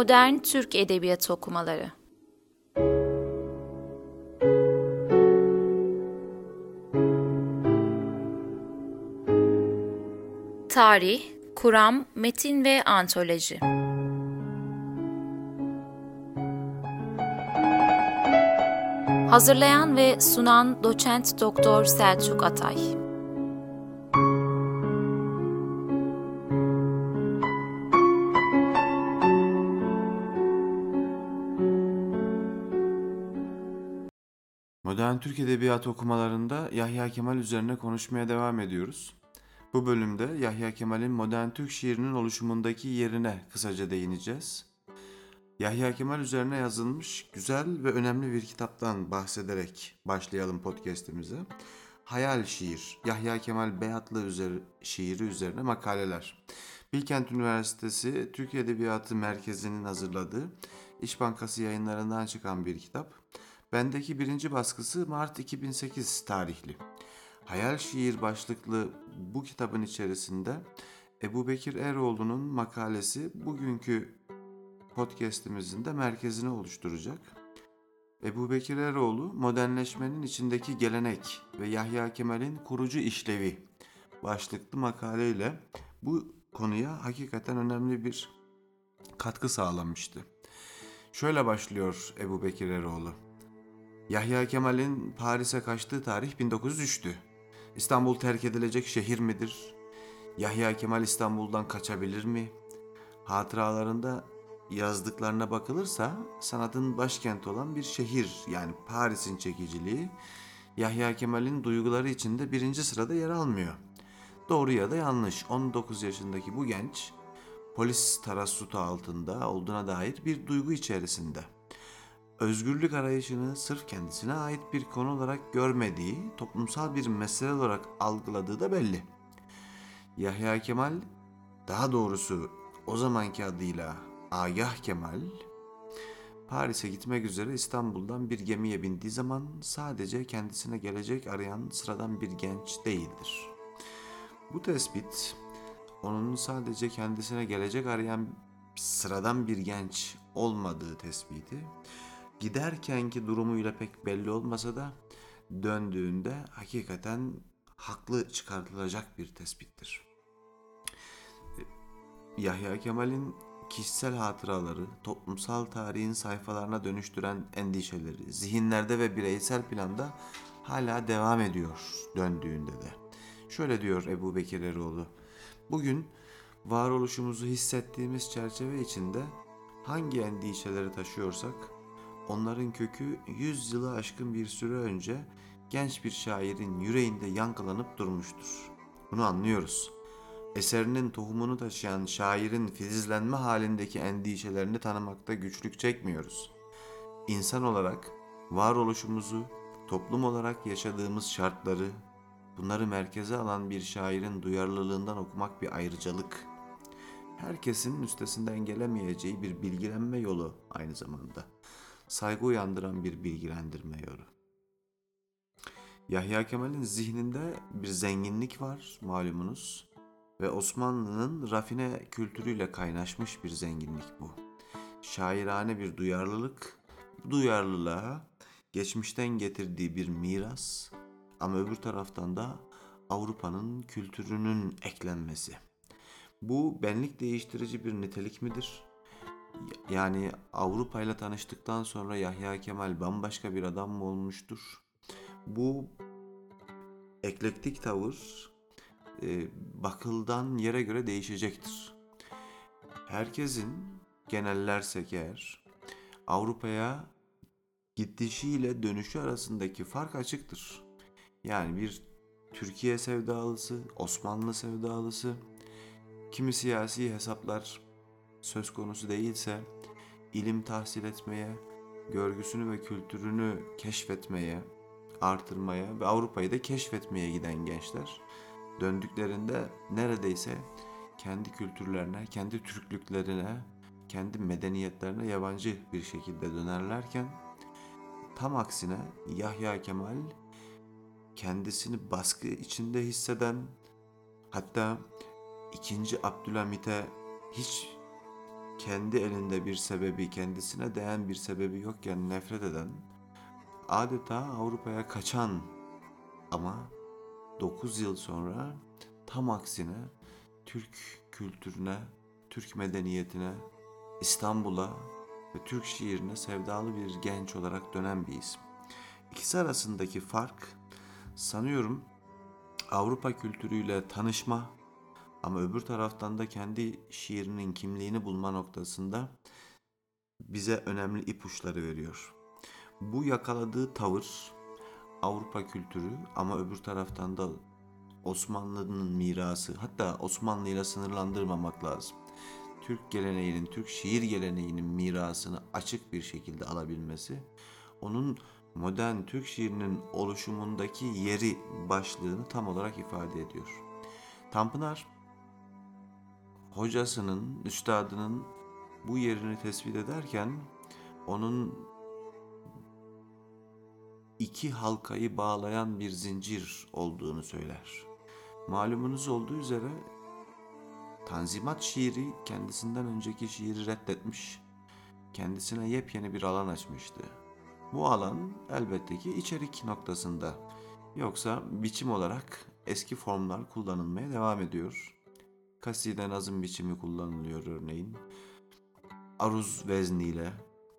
Modern Türk Edebiyatı Okumaları. Tarih, Kuram, Metin ve Antoloji. Hazırlayan ve sunan Doçent Doktor Selçuk Atay Modern Türk Edebiyatı okumalarında Yahya Kemal üzerine konuşmaya devam ediyoruz. Bu bölümde Yahya Kemal'in modern Türk şiirinin oluşumundaki yerine kısaca değineceğiz. Yahya Kemal üzerine yazılmış güzel ve önemli bir kitaptan bahsederek başlayalım podcast'imize. Hayal Şiir, Yahya Kemal Beyatlı üzeri, şiiri üzerine makaleler. Bilkent Üniversitesi Türk Edebiyatı Merkezi'nin hazırladığı İş Bankası yayınlarından çıkan bir kitap. Bendeki birinci baskısı Mart 2008 tarihli. Hayal Şiir başlıklı bu kitabın içerisinde Ebu Bekir Eroğlu'nun makalesi bugünkü podcast'imizin de merkezini oluşturacak. Ebu Bekir Eroğlu, modernleşmenin içindeki gelenek ve Yahya Kemal'in kurucu işlevi başlıklı makaleyle bu konuya hakikaten önemli bir katkı sağlamıştı. Şöyle başlıyor Ebu Bekir Eroğlu. Yahya Kemal'in Paris'e kaçtığı tarih 1903'tü. İstanbul terk edilecek şehir midir? Yahya Kemal İstanbul'dan kaçabilir mi? Hatıralarında yazdıklarına bakılırsa sanatın başkenti olan bir şehir yani Paris'in çekiciliği Yahya Kemal'in duyguları içinde birinci sırada yer almıyor. Doğru ya da yanlış 19 yaşındaki bu genç polis tarassutu altında olduğuna dair bir duygu içerisinde özgürlük arayışını sırf kendisine ait bir konu olarak görmediği, toplumsal bir mesele olarak algıladığı da belli. Yahya Kemal, daha doğrusu o zamanki adıyla Agah Kemal, Paris'e gitmek üzere İstanbul'dan bir gemiye bindiği zaman sadece kendisine gelecek arayan sıradan bir genç değildir. Bu tespit, onun sadece kendisine gelecek arayan sıradan bir genç olmadığı tespiti, giderkenki durumuyla pek belli olmasa da döndüğünde hakikaten haklı çıkartılacak bir tespittir. Yahya Kemal'in kişisel hatıraları, toplumsal tarihin sayfalarına dönüştüren endişeleri, zihinlerde ve bireysel planda hala devam ediyor döndüğünde de. Şöyle diyor Ebu Bekir Eroğlu, bugün varoluşumuzu hissettiğimiz çerçeve içinde hangi endişeleri taşıyorsak onların kökü yüz yılı aşkın bir süre önce genç bir şairin yüreğinde yankılanıp durmuştur. Bunu anlıyoruz. Eserinin tohumunu taşıyan şairin filizlenme halindeki endişelerini tanımakta güçlük çekmiyoruz. İnsan olarak varoluşumuzu, toplum olarak yaşadığımız şartları, bunları merkeze alan bir şairin duyarlılığından okumak bir ayrıcalık. Herkesin üstesinden gelemeyeceği bir bilgilenme yolu aynı zamanda saygı uyandıran bir bilgilendirme yolu. Yahya Kemal'in zihninde bir zenginlik var malumunuz ve Osmanlı'nın rafine kültürüyle kaynaşmış bir zenginlik bu. Şairane bir duyarlılık, duyarlılığa geçmişten getirdiği bir miras ama öbür taraftan da Avrupa'nın kültürünün eklenmesi. Bu benlik değiştirici bir nitelik midir? Yani Avrupa ile tanıştıktan sonra Yahya Kemal bambaşka bir adam mı olmuştur? Bu eklektik tavır e, bakıldan yere göre değişecektir. Herkesin genellersek eğer Avrupa'ya gidişiyle dönüşü arasındaki fark açıktır. Yani bir Türkiye sevdalısı, Osmanlı sevdalısı, kimi siyasi hesaplar söz konusu değilse ilim tahsil etmeye, görgüsünü ve kültürünü keşfetmeye, artırmaya ve Avrupa'yı da keşfetmeye giden gençler döndüklerinde neredeyse kendi kültürlerine, kendi Türklüklerine, kendi medeniyetlerine yabancı bir şekilde dönerlerken tam aksine Yahya Kemal kendisini baskı içinde hisseden hatta ikinci Abdülhamit'e hiç kendi elinde bir sebebi, kendisine değen bir sebebi yokken nefret eden, adeta Avrupa'ya kaçan ama 9 yıl sonra tam aksine Türk kültürüne, Türk medeniyetine, İstanbul'a ve Türk şiirine sevdalı bir genç olarak dönen bir isim. İkisi arasındaki fark sanıyorum Avrupa kültürüyle tanışma ama öbür taraftan da kendi şiirinin kimliğini bulma noktasında bize önemli ipuçları veriyor. Bu yakaladığı tavır Avrupa kültürü ama öbür taraftan da Osmanlı'nın mirası hatta Osmanlı ile sınırlandırmamak lazım. Türk geleneğinin, Türk şiir geleneğinin mirasını açık bir şekilde alabilmesi onun modern Türk şiirinin oluşumundaki yeri başlığını tam olarak ifade ediyor. Tanpınar hocasının, üstadının bu yerini tespit ederken onun iki halkayı bağlayan bir zincir olduğunu söyler. Malumunuz olduğu üzere Tanzimat şiiri kendisinden önceki şiiri reddetmiş, kendisine yepyeni bir alan açmıştı. Bu alan elbette ki içerik noktasında. Yoksa biçim olarak eski formlar kullanılmaya devam ediyor. Kaside nazım biçimi kullanılıyor örneğin. Aruz vezniyle,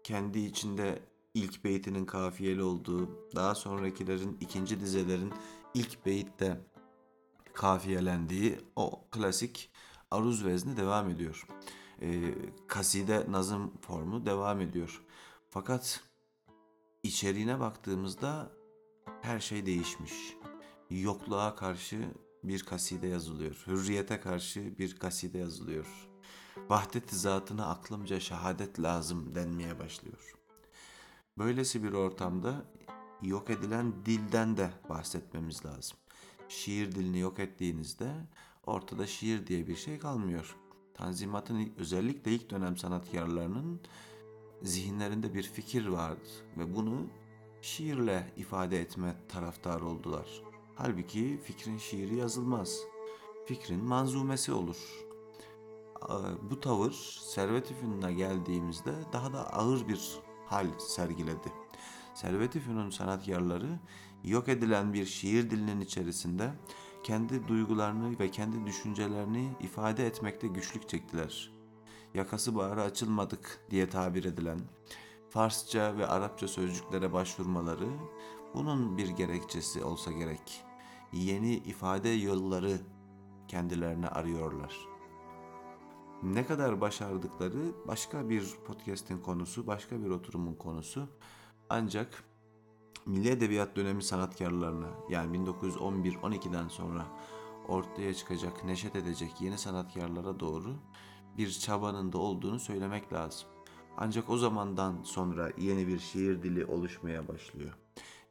kendi içinde ilk beytinin kafiyeli olduğu, daha sonrakilerin ikinci dizelerin ilk beytte kafiyelendiği o klasik aruz vezni devam ediyor. Ee, kaside nazım formu devam ediyor. Fakat içeriğine baktığımızda her şey değişmiş. Yokluğa karşı bir kaside yazılıyor. Hürriyete karşı bir kaside yazılıyor. Vahdet zatına aklımca şehadet lazım denmeye başlıyor. Böylesi bir ortamda yok edilen dilden de bahsetmemiz lazım. Şiir dilini yok ettiğinizde ortada şiir diye bir şey kalmıyor. Tanzimat'ın özellikle ilk dönem sanatkarlarının zihinlerinde bir fikir vardı ve bunu şiirle ifade etme taraftarı oldular. Halbuki fikrin şiiri yazılmaz. Fikrin manzumesi olur. Bu tavır Servet-i geldiğimizde daha da ağır bir hal sergiledi. Servet-i sanatkarları yok edilen bir şiir dilinin içerisinde kendi duygularını ve kendi düşüncelerini ifade etmekte güçlük çektiler. Yakası bağrı açılmadık diye tabir edilen Farsça ve Arapça sözcüklere başvurmaları bunun bir gerekçesi olsa gerek. Yeni ifade yolları kendilerine arıyorlar. Ne kadar başardıkları başka bir podcast'in konusu, başka bir oturumun konusu. Ancak Milli Edebiyat dönemi sanatkarlarına yani 1911-12'den sonra ortaya çıkacak, neşet edecek yeni sanatkarlara doğru bir çabanın da olduğunu söylemek lazım. Ancak o zamandan sonra yeni bir şiir dili oluşmaya başlıyor.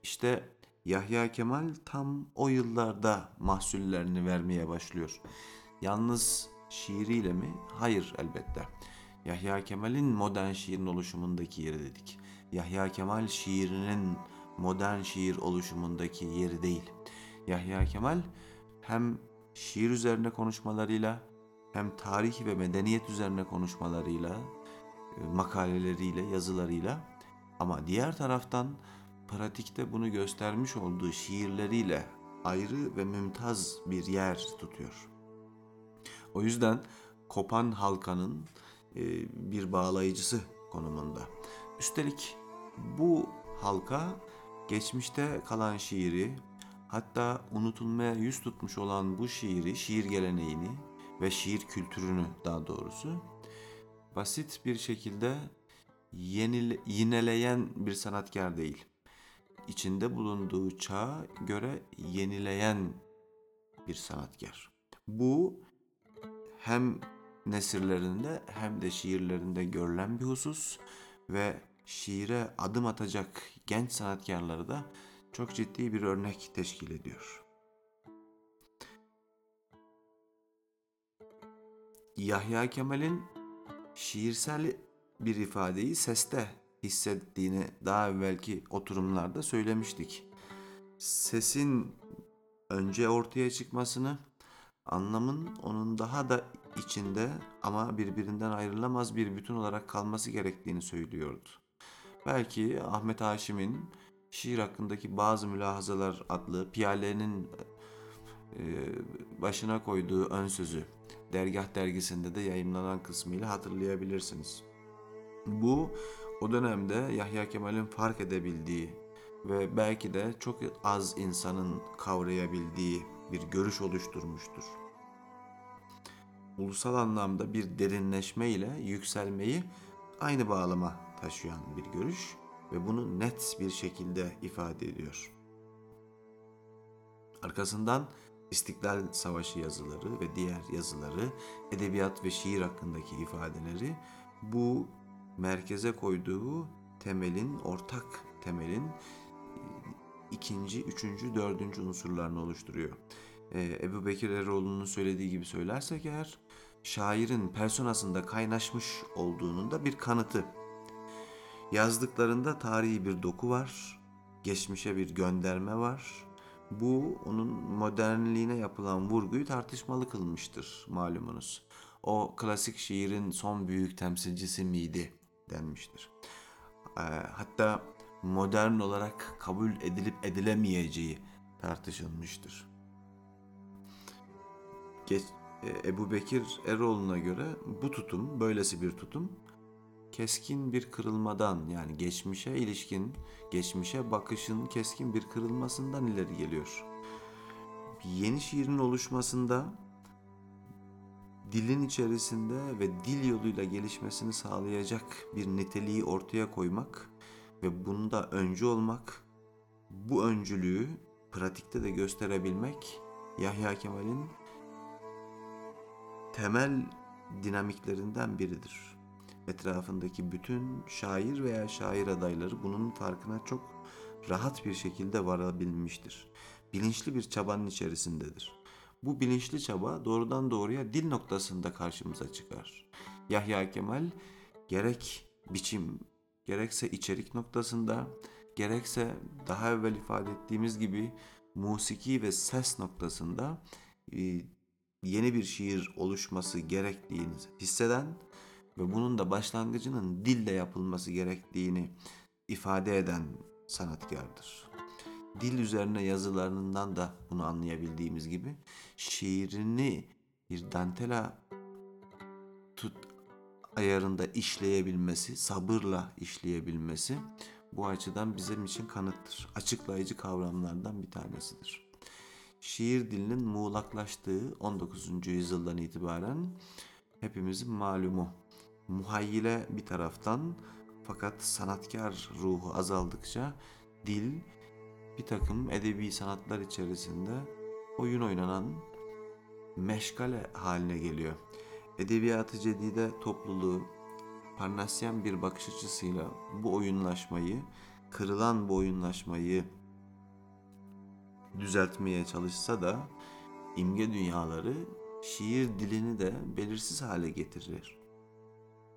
İşte Yahya Kemal tam o yıllarda mahsullerini vermeye başlıyor. Yalnız şiiriyle mi? Hayır elbette. Yahya Kemal'in modern şiirin oluşumundaki yeri dedik. Yahya Kemal şiirinin modern şiir oluşumundaki yeri değil. Yahya Kemal hem şiir üzerine konuşmalarıyla hem tarih ve medeniyet üzerine konuşmalarıyla, e, makaleleriyle, yazılarıyla ama diğer taraftan pratikte bunu göstermiş olduğu şiirleriyle ayrı ve mümtaz bir yer tutuyor. O yüzden kopan halkanın e, bir bağlayıcısı konumunda. Üstelik bu halka geçmişte kalan şiiri, hatta unutulmaya yüz tutmuş olan bu şiiri, şiir geleneğini ve şiir kültürünü daha doğrusu basit bir şekilde yenile, yineleyen bir sanatkar değil. İçinde bulunduğu çağa göre yenileyen bir sanatkar. Bu hem nesirlerinde hem de şiirlerinde görülen bir husus ve şiire adım atacak genç sanatkarları da çok ciddi bir örnek teşkil ediyor. Yahya Kemal'in şiirsel bir ifadeyi seste hissettiğini daha evvelki oturumlarda söylemiştik. Sesin önce ortaya çıkmasını, anlamın onun daha da içinde ama birbirinden ayrılamaz bir bütün olarak kalması gerektiğini söylüyordu. Belki Ahmet Haşim'in şiir hakkındaki bazı mülahazalar adlı Piyale'nin e, başına koyduğu ön sözü Dergah dergisinde de yayımlanan kısmıyla hatırlayabilirsiniz. Bu o dönemde Yahya Kemal'in fark edebildiği ve belki de çok az insanın kavrayabildiği bir görüş oluşturmuştur. Ulusal anlamda bir derinleşme ile yükselmeyi aynı bağlama taşıyan bir görüş ve bunu net bir şekilde ifade ediyor. Arkasından İstiklal Savaşı yazıları ve diğer yazıları, edebiyat ve şiir hakkındaki ifadeleri bu merkeze koyduğu temelin, ortak temelin ikinci, üçüncü, dördüncü unsurlarını oluşturuyor. Ee, Ebu Bekir Eroğlu'nun söylediği gibi söylersek eğer, şairin personasında kaynaşmış olduğunun da bir kanıtı. Yazdıklarında tarihi bir doku var, geçmişe bir gönderme var. Bu onun modernliğine yapılan vurguyu tartışmalı kılmıştır malumunuz. O klasik şiirin son büyük temsilcisi miydi denmiştir. Ee, hatta modern olarak kabul edilip edilemeyeceği tartışılmıştır. Geç, e, Ebu Bekir Eroğlu'na göre bu tutum, böylesi bir tutum keskin bir kırılmadan yani geçmişe ilişkin, geçmişe bakışın keskin bir kırılmasından ileri geliyor. Yeni şiirin oluşmasında dilin içerisinde ve dil yoluyla gelişmesini sağlayacak bir niteliği ortaya koymak ve bunda öncü olmak, bu öncülüğü pratikte de gösterebilmek Yahya Kemal'in temel dinamiklerinden biridir. Etrafındaki bütün şair veya şair adayları bunun farkına çok rahat bir şekilde varabilmiştir. Bilinçli bir çabanın içerisindedir. Bu bilinçli çaba doğrudan doğruya dil noktasında karşımıza çıkar. Yahya Kemal gerek biçim gerekse içerik noktasında gerekse daha evvel ifade ettiğimiz gibi musiki ve ses noktasında e, yeni bir şiir oluşması gerektiğini hisseden ve bunun da başlangıcının dille yapılması gerektiğini ifade eden sanatkardır. Dil üzerine yazılarından da bunu anlayabildiğimiz gibi şiirini bir dantela tut ayarında işleyebilmesi, sabırla işleyebilmesi bu açıdan bizim için kanıttır. Açıklayıcı kavramlardan bir tanesidir. Şiir dilinin muğlaklaştığı 19. yüzyıldan itibaren hepimizin malumu. Muhayyile bir taraftan fakat sanatkar ruhu azaldıkça dil bir takım edebi sanatlar içerisinde oyun oynanan meşgale haline geliyor. Edebiyatı cedide topluluğu Parnasyen bir bakış açısıyla bu oyunlaşmayı, kırılan bu oyunlaşmayı düzeltmeye çalışsa da imge dünyaları şiir dilini de belirsiz hale getirir.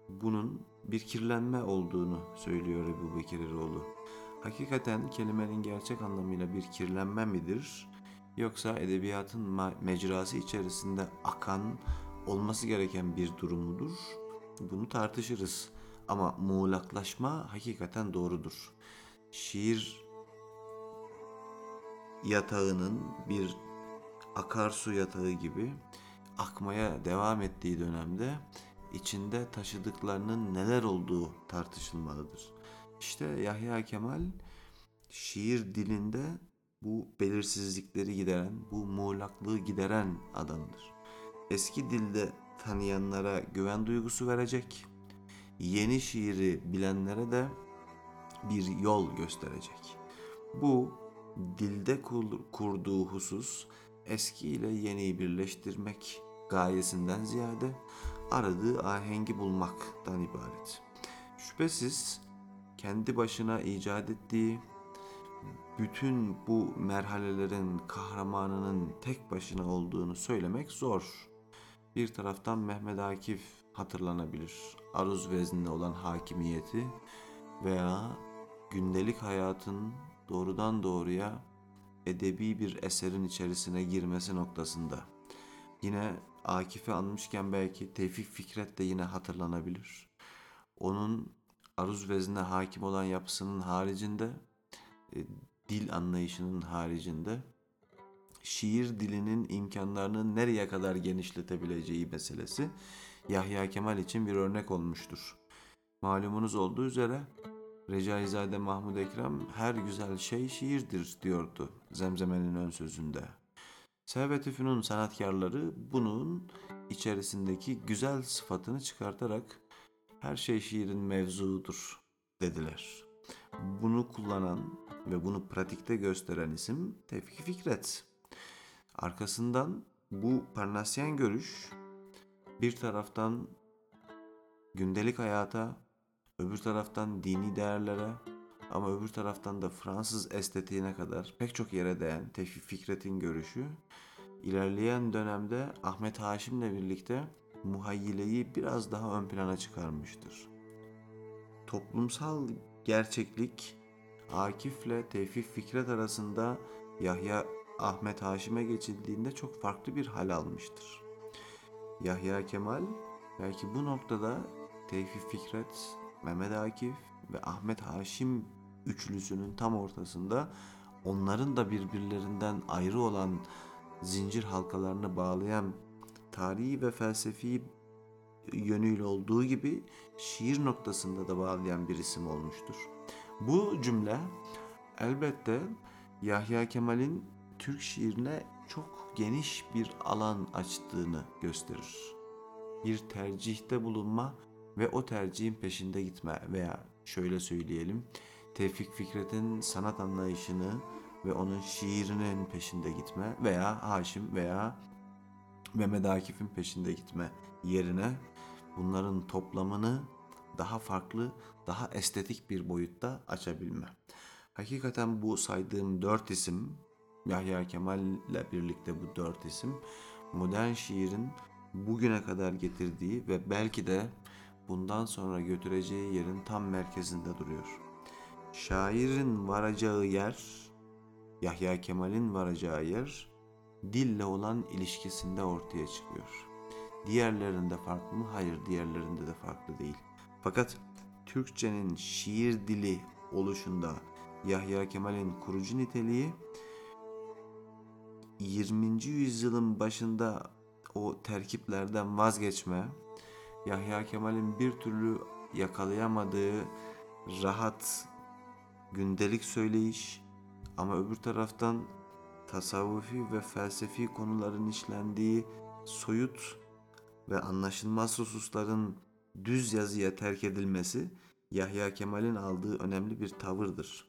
Bunun bir kirlenme olduğunu söylüyor Ebu Bekir Eroğlu. Hakikaten kelimenin gerçek anlamıyla bir kirlenme midir? Yoksa edebiyatın mecrası içerisinde akan, olması gereken bir durum mudur? Bunu tartışırız. Ama muğlaklaşma hakikaten doğrudur. Şiir yatağının bir akarsu yatağı gibi akmaya devam ettiği dönemde içinde taşıdıklarının neler olduğu tartışılmalıdır. İşte Yahya Kemal şiir dilinde bu belirsizlikleri gideren, bu muğlaklığı gideren adamdır. Eski dilde tanıyanlara güven duygusu verecek, yeni şiiri bilenlere de bir yol gösterecek. Bu dilde kurduğu husus eski ile yeniyi birleştirmek gayesinden ziyade aradığı ahengi bulmaktan ibaret. Şüphesiz kendi başına icat ettiği bütün bu merhalelerin kahramanının tek başına olduğunu söylemek zor. Bir taraftan Mehmet Akif hatırlanabilir. Aruz vezninde olan hakimiyeti veya gündelik hayatın doğrudan doğruya edebi bir eserin içerisine girmesi noktasında. Yine Akif'i anmışken belki Tevfik Fikret de yine hatırlanabilir. Onun aruz vezne hakim olan yapısının haricinde, e, dil anlayışının haricinde şiir dilinin imkanlarını nereye kadar genişletebileceği meselesi Yahya Kemal için bir örnek olmuştur. Malumunuz olduğu üzere Recaizade Mahmud Ekrem her güzel şey şiirdir diyordu Zemzeme'nin ön sözünde. Servet-i Fünun sanatkarları bunun içerisindeki güzel sıfatını çıkartarak her şey şiirin mevzuudur dediler. Bunu kullanan ve bunu pratikte gösteren isim Tevfik Fikret. Arkasından bu Parnasyen görüş bir taraftan gündelik hayata, öbür taraftan dini değerlere ama öbür taraftan da Fransız estetiğine kadar pek çok yere değen Tevfik Fikret'in görüşü ilerleyen dönemde Ahmet Haşim'le birlikte muhayyileyi biraz daha ön plana çıkarmıştır. Toplumsal gerçeklik Akif'le Tevfik Fikret arasında Yahya Ahmet Haşim'e geçildiğinde çok farklı bir hal almıştır. Yahya Kemal belki bu noktada Tevfik Fikret, Mehmet Akif ve Ahmet Haşim üçlüsünün tam ortasında onların da birbirlerinden ayrı olan zincir halkalarını bağlayan tarihi ve felsefi yönüyle olduğu gibi şiir noktasında da bağlayan bir isim olmuştur. Bu cümle elbette Yahya Kemal'in Türk şiirine çok geniş bir alan açtığını gösterir. Bir tercihte bulunma ve o tercihin peşinde gitme veya şöyle söyleyelim Tevfik Fikret'in sanat anlayışını ve onun şiirinin peşinde gitme veya Haşim veya Mehmet Akif'in peşinde gitme yerine bunların toplamını daha farklı, daha estetik bir boyutta açabilme. Hakikaten bu saydığım dört isim, Yahya Kemal ile birlikte bu dört isim, modern şiirin bugüne kadar getirdiği ve belki de bundan sonra götüreceği yerin tam merkezinde duruyor. Şairin varacağı yer, Yahya Kemal'in varacağı yer, dille olan ilişkisinde ortaya çıkıyor. Diğerlerinde farklı mı? Hayır, diğerlerinde de farklı değil. Fakat Türkçenin şiir dili oluşunda Yahya Kemal'in kurucu niteliği 20. yüzyılın başında o terkiplerden vazgeçme, Yahya Kemal'in bir türlü yakalayamadığı rahat gündelik söyleyiş ama öbür taraftan tasavvufi ve felsefi konuların işlendiği soyut ve anlaşılmaz hususların düz yazıya terk edilmesi Yahya Kemal'in aldığı önemli bir tavırdır.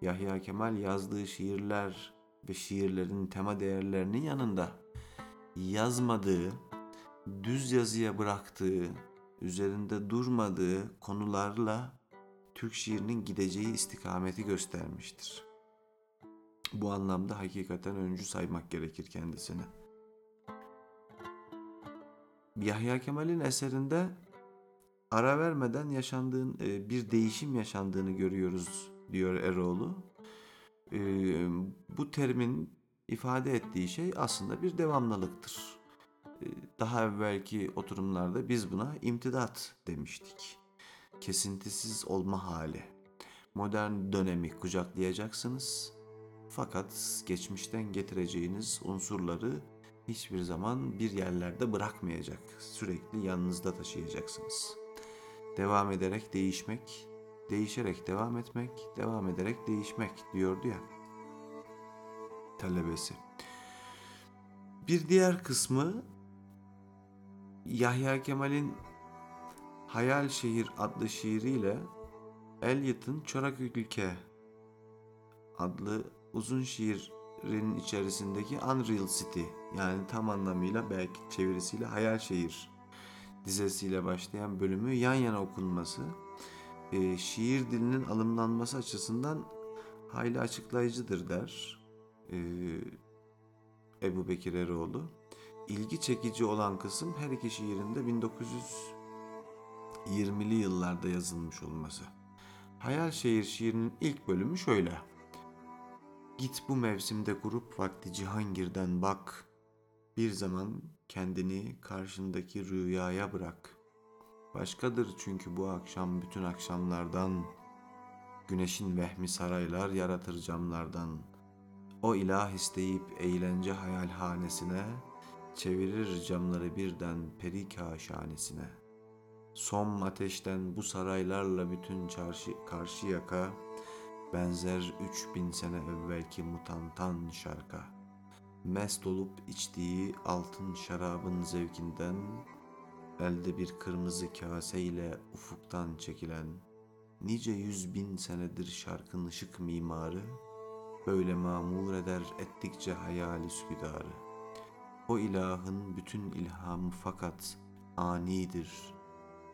Yahya Kemal yazdığı şiirler ve şiirlerin tema değerlerinin yanında yazmadığı, düz yazıya bıraktığı, üzerinde durmadığı konularla Türk şiirinin gideceği istikameti göstermiştir. Bu anlamda hakikaten öncü saymak gerekir kendisini. Yahya Kemal'in eserinde ara vermeden yaşandığın e, bir değişim yaşandığını görüyoruz diyor Eroğlu. E, bu terimin ifade ettiği şey aslında bir devamlılıktır. E, daha evvelki oturumlarda biz buna imtidat demiştik. Kesintisiz olma hali. Modern dönemi kucaklayacaksınız. Fakat geçmişten getireceğiniz unsurları hiçbir zaman bir yerlerde bırakmayacak. Sürekli yanınızda taşıyacaksınız. Devam ederek değişmek, değişerek devam etmek, devam ederek değişmek diyordu ya talebesi. Bir diğer kısmı Yahya Kemal'in Hayal Şehir adlı şiiriyle Eliot'un Çorak Ülke adlı uzun şiirin içerisindeki Unreal City yani tam anlamıyla belki çevirisiyle Hayal Şehir dizesiyle başlayan bölümü yan yana okunması e, şiir dilinin alımlanması açısından hayli açıklayıcıdır der e, Ebu Bekir Eroğlu. İlgi çekici olan kısım her iki şiirinde 1920'li yıllarda yazılmış olması. Hayal Şehir şiirinin ilk bölümü şöyle. Git bu mevsimde grup vakti Cihangir'den bak. Bir zaman kendini karşındaki rüyaya bırak. Başkadır çünkü bu akşam bütün akşamlardan Güneşin vehmi saraylar yaratır camlardan. O ilah isteyip eğlence hayalhanesine çevirir camları birden peri kaşanesine. Som ateşten bu saraylarla bütün çarşı karşı yaka benzer üç bin sene evvelki mutantan şarka. Mest olup içtiği altın şarabın zevkinden elde bir kırmızı kase ile ufuktan çekilen nice yüz bin senedir şarkın ışık mimarı, böyle mamur eder ettikçe hayali sübidarı. O ilahın bütün ilhamı fakat anidir.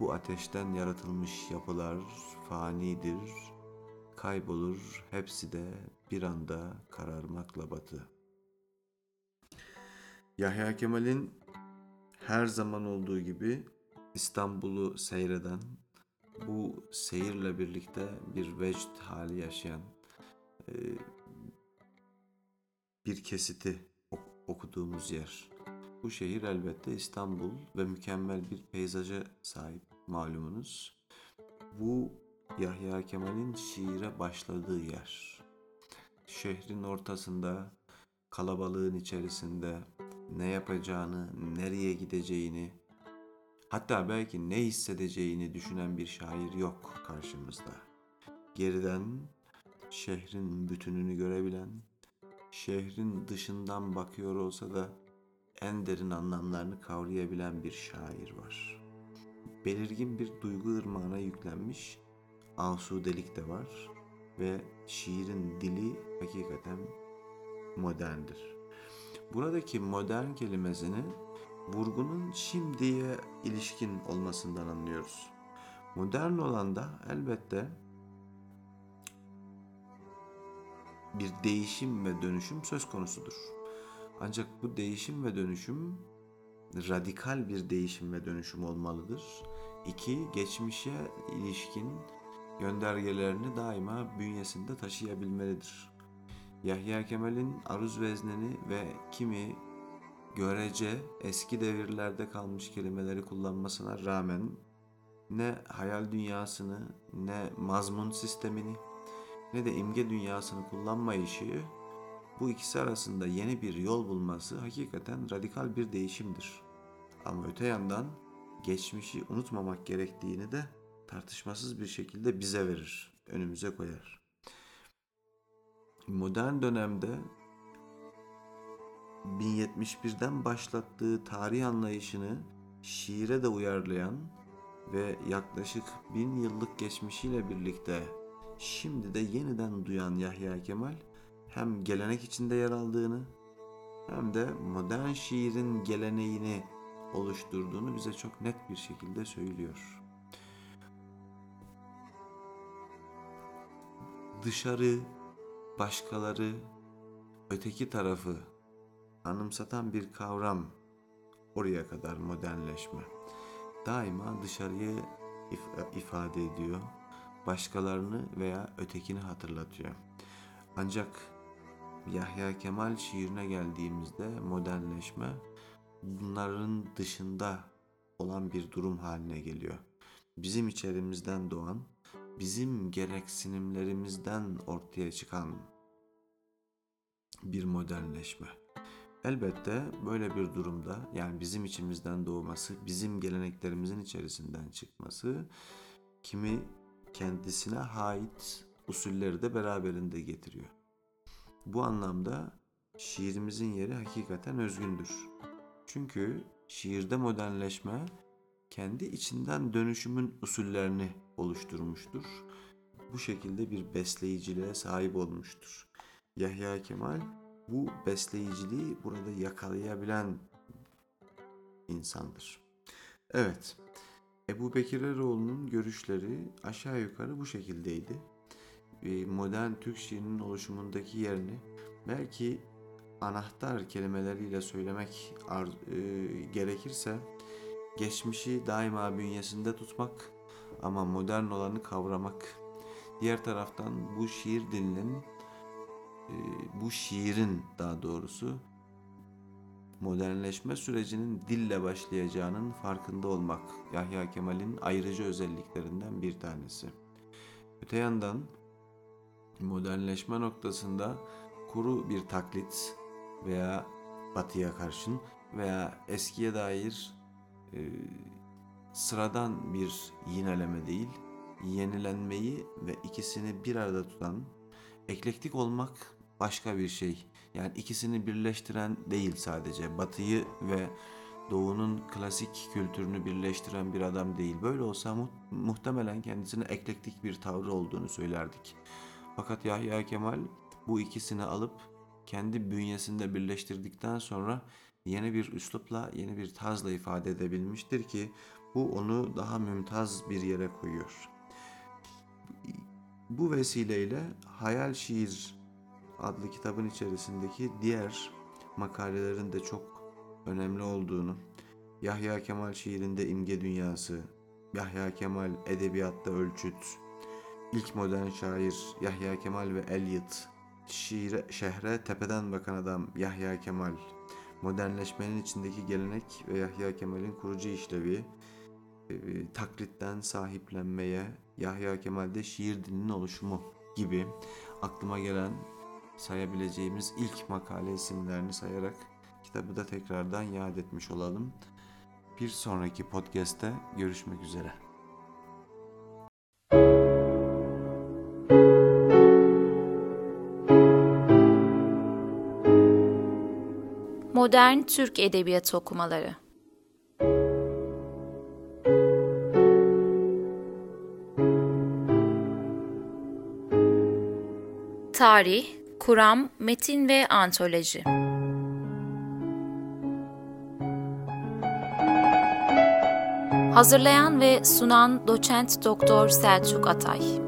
Bu ateşten yaratılmış yapılar fanidir. Kaybolur hepsi de bir anda kararmakla batı. Yahya Kemal'in her zaman olduğu gibi İstanbul'u seyreden bu seyirle birlikte bir vecd hali yaşayan e, bir kesiti okuduğumuz yer. Bu şehir elbette İstanbul ve mükemmel bir peyzaja sahip malumunuz. Bu Yahya Kemal'in şiire başladığı yer. Şehrin ortasında, kalabalığın içerisinde ne yapacağını, nereye gideceğini, Hatta belki ne hissedeceğini düşünen bir şair yok karşımızda. Geriden şehrin bütününü görebilen, şehrin dışından bakıyor olsa da en derin anlamlarını kavrayabilen bir şair var. Belirgin bir duygu ırmağına yüklenmiş asudelik de var ve şiirin dili hakikaten moderndir. Buradaki modern kelimesini vurgunun şimdiye ilişkin olmasından anlıyoruz. Modern olan da elbette bir değişim ve dönüşüm söz konusudur. Ancak bu değişim ve dönüşüm radikal bir değişim ve dönüşüm olmalıdır. İki, geçmişe ilişkin göndergelerini daima bünyesinde taşıyabilmelidir. Yahya Kemal'in aruz vezneni ve kimi görece eski devirlerde kalmış kelimeleri kullanmasına rağmen ne hayal dünyasını ne mazmun sistemini ne de imge dünyasını kullanmayışı bu ikisi arasında yeni bir yol bulması hakikaten radikal bir değişimdir. Ama öte yandan geçmişi unutmamak gerektiğini de tartışmasız bir şekilde bize verir, önümüze koyar. Modern dönemde 1071'den başlattığı tarih anlayışını şiire de uyarlayan ve yaklaşık bin yıllık geçmişiyle birlikte şimdi de yeniden duyan Yahya Kemal hem gelenek içinde yer aldığını hem de modern şiirin geleneğini oluşturduğunu bize çok net bir şekilde söylüyor. Dışarı, başkaları, öteki tarafı anımsatan bir kavram oraya kadar modernleşme. Daima dışarıyı if- ifade ediyor, başkalarını veya ötekini hatırlatıyor. Ancak Yahya Kemal şiirine geldiğimizde modernleşme bunların dışında olan bir durum haline geliyor. Bizim içerimizden doğan, bizim gereksinimlerimizden ortaya çıkan bir modernleşme. Elbette böyle bir durumda yani bizim içimizden doğması, bizim geleneklerimizin içerisinden çıkması kimi kendisine ait usulleri de beraberinde getiriyor. Bu anlamda şiirimizin yeri hakikaten özgündür. Çünkü şiirde modernleşme kendi içinden dönüşümün usullerini oluşturmuştur. Bu şekilde bir besleyiciliğe sahip olmuştur. Yahya Kemal bu besleyiciliği burada yakalayabilen insandır. Evet, Ebu Bekir Eroğlu'nun görüşleri aşağı yukarı bu şekildeydi. Modern Türk şiirinin oluşumundaki yerini belki anahtar kelimeleriyle söylemek e, gerekirse geçmişi daima bünyesinde tutmak ama modern olanı kavramak. Diğer taraftan bu şiir dilinin e, bu şiirin daha doğrusu modernleşme sürecinin dille başlayacağının farkında olmak Yahya Kemal'in ayrıcı özelliklerinden bir tanesi. Öte yandan modernleşme noktasında kuru bir taklit veya batıya karşın veya eskiye dair e, sıradan bir yineleme değil, yenilenmeyi ve ikisini bir arada tutan, eklektik olmak başka bir şey. Yani ikisini birleştiren değil sadece. Batıyı ve Doğu'nun klasik kültürünü birleştiren bir adam değil. Böyle olsa mu- muhtemelen kendisine eklektik bir tavrı olduğunu söylerdik. Fakat Yahya Kemal bu ikisini alıp kendi bünyesinde birleştirdikten sonra yeni bir üslupla, yeni bir tarzla ifade edebilmiştir ki bu onu daha mümtaz bir yere koyuyor. Bu vesileyle Hayal Şiir adlı kitabın içerisindeki diğer makalelerin de çok önemli olduğunu, Yahya Kemal şiirinde imge dünyası, Yahya Kemal edebiyatta ölçüt, ilk modern şair Yahya Kemal ve Eliot, şiire, şehre tepeden bakan adam Yahya Kemal, modernleşmenin içindeki gelenek ve Yahya Kemal'in kurucu işlevi, e, taklitten sahiplenmeye, Yahya Kemal'de şiir dilinin oluşumu gibi aklıma gelen sayabileceğimiz ilk makale isimlerini sayarak kitabı da tekrardan yad etmiş olalım. Bir sonraki podcast'te görüşmek üzere. Modern Türk Edebiyatı okumaları. Tarih, kuram, metin ve antoloji. Hazırlayan ve sunan Doçent Doktor Selçuk Atay.